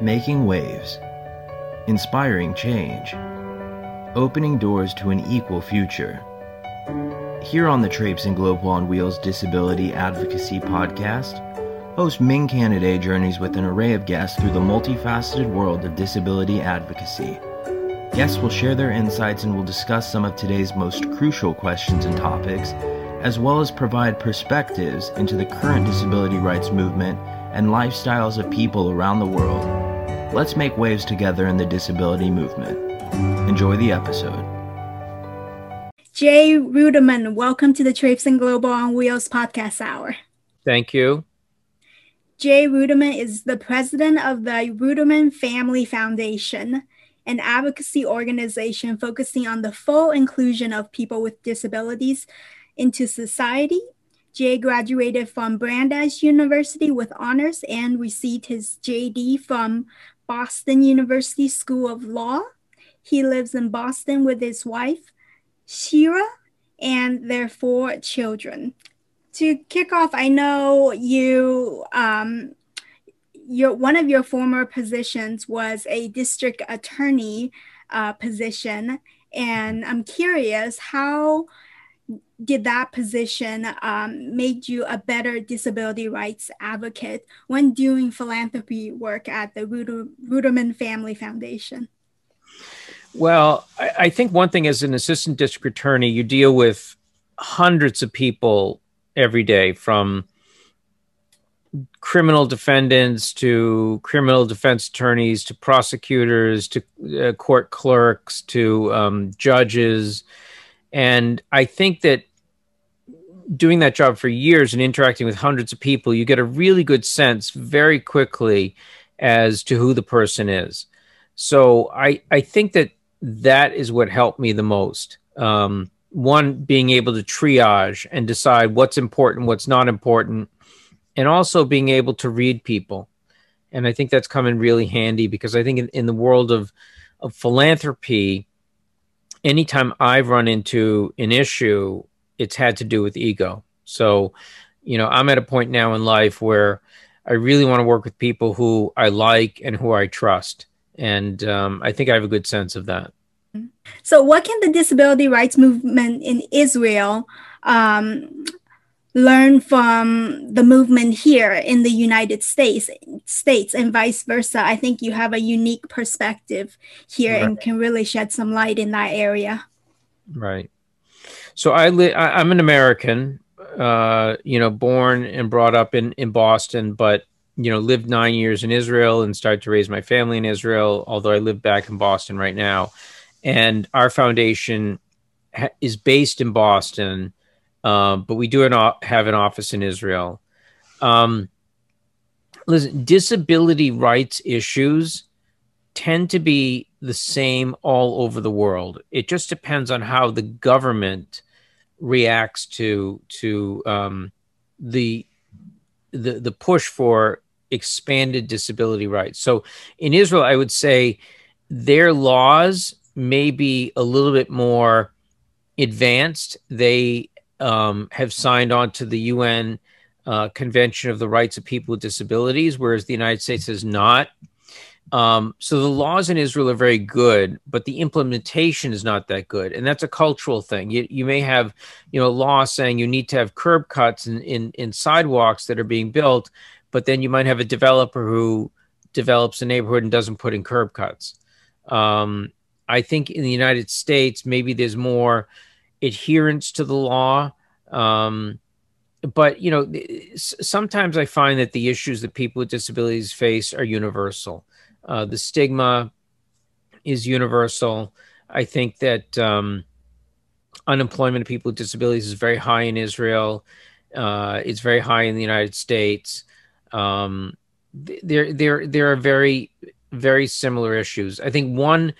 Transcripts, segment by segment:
Making waves, inspiring change, opening doors to an equal future. Here on the Traipsin Globe on Wheels Disability Advocacy Podcast, host Ming Canaday journeys with an array of guests through the multifaceted world of disability advocacy. Guests will share their insights and will discuss some of today's most crucial questions and topics, as well as provide perspectives into the current disability rights movement and lifestyles of people around the world. Let's make waves together in the disability movement. Enjoy the episode. Jay Ruderman, welcome to the Traipsin Global on Wheels podcast hour. Thank you. Jay Ruderman is the president of the Ruderman Family Foundation an advocacy organization focusing on the full inclusion of people with disabilities into society. Jay graduated from Brandeis University with honors and received his JD from Boston University School of Law. He lives in Boston with his wife, Shira, and their four children. To kick off, I know you um, your one of your former positions was a district attorney uh, position, and I'm curious how did that position um, made you a better disability rights advocate when doing philanthropy work at the Ruderman Family Foundation? Well, I, I think one thing as an assistant district attorney, you deal with hundreds of people every day from criminal defendants to criminal defense attorneys to prosecutors to uh, court clerks to um, judges. And I think that doing that job for years and interacting with hundreds of people, you get a really good sense very quickly as to who the person is. So I, I think that that is what helped me the most. Um, one, being able to triage and decide what's important, what's not important, and also being able to read people. And I think that's come in really handy because I think in, in the world of, of philanthropy, anytime I've run into an issue, it's had to do with ego. So, you know, I'm at a point now in life where I really want to work with people who I like and who I trust. And um, I think I have a good sense of that. So, what can the disability rights movement in Israel um, learn from the movement here in the United States states and vice versa. I think you have a unique perspective here right. and can really shed some light in that area. Right. So I li- I, am an American, uh, you know, born and brought up in in Boston, but you know, lived nine years in Israel and started to raise my family in Israel. Although I live back in Boston right now, and our foundation ha- is based in Boston um, but we do have an office in Israel. Um, listen, disability rights issues tend to be the same all over the world. It just depends on how the government reacts to to um, the the the push for expanded disability rights. So in Israel, I would say their laws may be a little bit more advanced. They um, have signed on to the UN uh, Convention of the Rights of People with Disabilities, whereas the United States has not. Um, so the laws in Israel are very good, but the implementation is not that good, and that's a cultural thing. You, you may have, you know, law saying you need to have curb cuts in, in, in sidewalks that are being built, but then you might have a developer who develops a neighborhood and doesn't put in curb cuts. Um, I think in the United States, maybe there's more adherence to the law. Um, but you know, sometimes I find that the issues that people with disabilities face are universal. Uh, the stigma is universal. I think that um, unemployment of people with disabilities is very high in Israel. Uh, it's very high in the United States. Um, there, there, there are very, very similar issues. I think one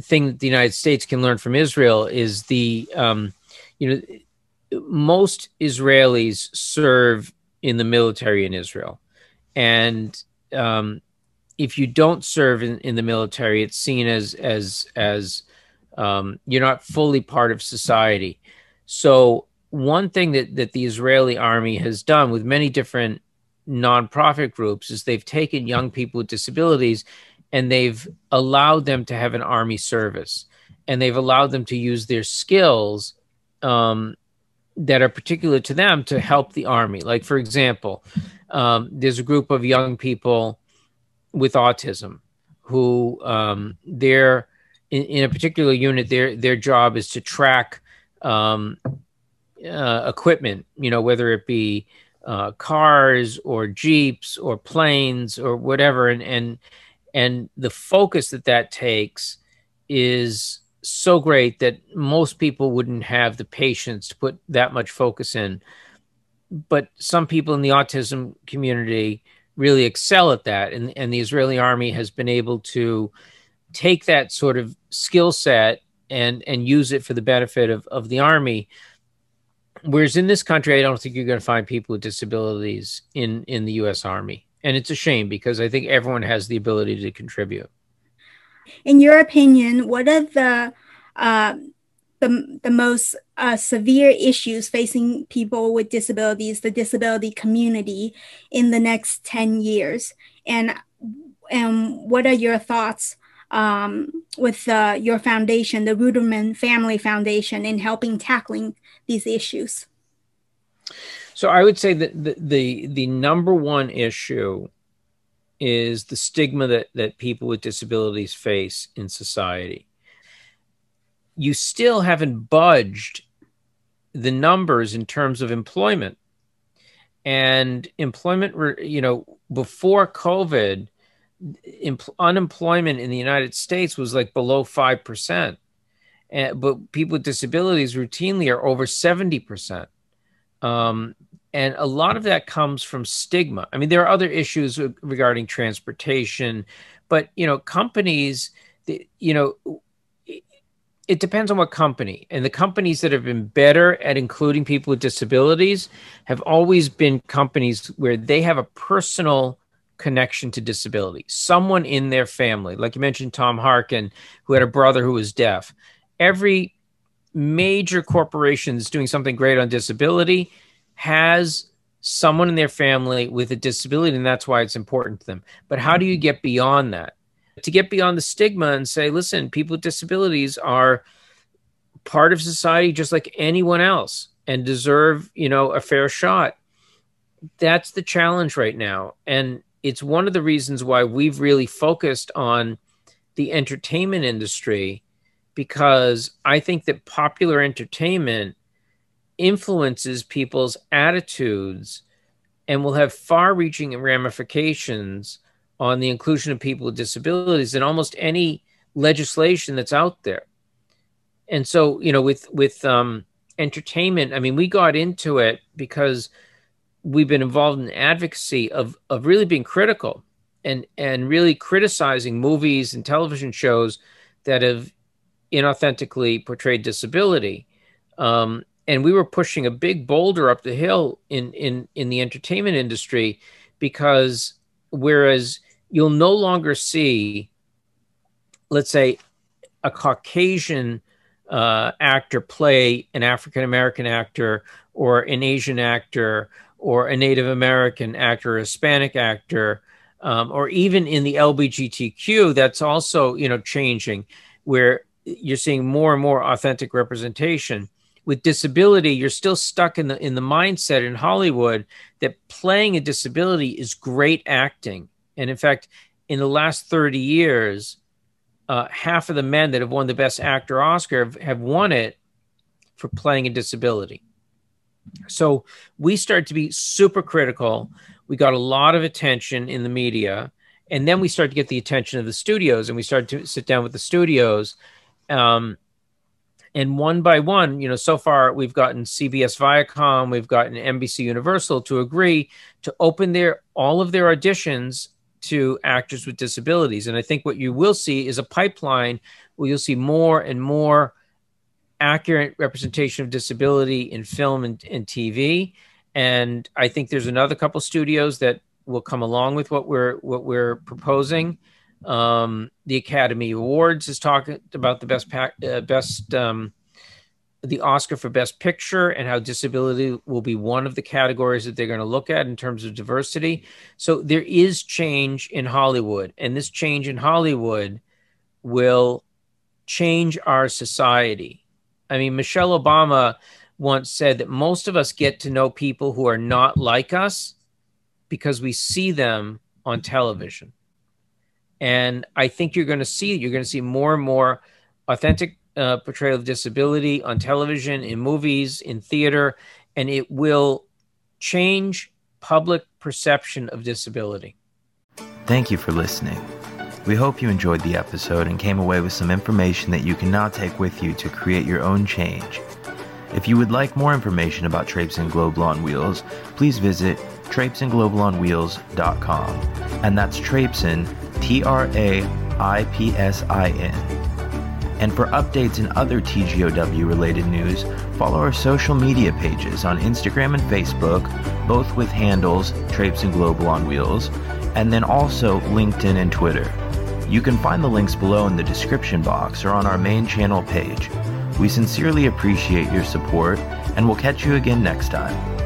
thing that the United States can learn from Israel is the, um, you know, most Israelis serve in the military in Israel, and um, if you don't serve in, in, the military, it's seen as as as um, you're not fully part of society. So one thing that that the Israeli army has done with many different nonprofit groups is they've taken young people with disabilities and they've allowed them to have an army service and they've allowed them to use their skills um, that are particular to them to help the army. Like, for example, um, there's a group of young people with autism who um, they're in, in, a particular unit. Their their job is to track um, uh, equipment. You know, whether it be uh, cars or jeeps or planes or whatever, and and and the focus that that takes is so great that most people wouldn't have the patience to put that much focus in. But some people in the autism community really excel at that. And, and the Israeli army has been able to take that sort of skill set and, and use it for the benefit of, of the army. Whereas in this country, I don't think you're going to find people with disabilities in, in the U.S. Army. And it's a shame because I think everyone has the ability to contribute. In your opinion, what are the uh, the, the most uh, severe issues facing people with disabilities, the disability community, in the next 10 years? And, and what are your thoughts um, with uh, your foundation, the Ruderman Family Foundation, in helping tackling these issues? So I would say that the, the, the number one issue is the stigma that, that people with disabilities face in society. You still haven't budged the numbers in terms of employment. And employment, you know, before COVID, unemployment in the United States was like below 5%. And, but people with disabilities routinely are over 70%. Um, and a lot of that comes from stigma. I mean there are other issues regarding transportation but you know companies you know it depends on what company. And the companies that have been better at including people with disabilities have always been companies where they have a personal connection to disability someone in their family. Like you mentioned tom harkin who had a brother who was deaf. Every major corporations doing something great on disability has someone in their family with a disability and that's why it's important to them. But how do you get beyond that? To get beyond the stigma and say listen people with disabilities are part of society just like anyone else and deserve you know a fair shot. That's the challenge right now. And it's one of the reasons why we've really focused on the entertainment industry because i think that popular entertainment influences people's attitudes and will have far reaching ramifications on the inclusion of people with disabilities in almost any legislation that's out there. And so, you know, with with um, entertainment, I mean, we got into it because we've been involved in advocacy of of really being critical and and really criticizing movies and television shows that have inauthentically portrayed disability. Um, and we were pushing a big boulder up the hill in in in the entertainment industry because whereas you'll no longer see let's say a caucasian uh, actor play an african american actor or an asian actor or a native american actor or hispanic actor um, or even in the lbgtq that's also you know changing where you're seeing more and more authentic representation with disability, you're still stuck in the in the mindset in Hollywood that playing a disability is great acting. And in fact, in the last 30 years, uh, half of the men that have won the Best Actor Oscar have, have won it for playing a disability. So we started to be super critical. We got a lot of attention in the media, and then we started to get the attention of the studios, and we started to sit down with the studios. Um, and one by one, you know, so far we've gotten CBS Viacom, we've gotten NBC Universal to agree to open their all of their auditions to actors with disabilities. And I think what you will see is a pipeline where you'll see more and more accurate representation of disability in film and, and TV. And I think there's another couple studios that will come along with what we're what we're proposing. Um, the Academy Awards is talking about the best pack, uh, best um, the Oscar for Best Picture and how disability will be one of the categories that they're going to look at in terms of diversity. So there is change in Hollywood, and this change in Hollywood will change our society. I mean, Michelle Obama once said that most of us get to know people who are not like us because we see them on television. And I think you're going to see you're going to see more and more authentic uh, portrayal of disability on television, in movies, in theater, and it will change public perception of disability. Thank you for listening. We hope you enjoyed the episode and came away with some information that you can now take with you to create your own change. If you would like more information about Traipsin Global on Wheels, please visit traipsinglobal.wheels.com. And that's Traipsin, T R A I P S I N. And for updates and other TGOW related news, follow our social media pages on Instagram and Facebook, both with handles Traipsin Global on Wheels, and then also LinkedIn and Twitter. You can find the links below in the description box or on our main channel page. We sincerely appreciate your support, and we'll catch you again next time.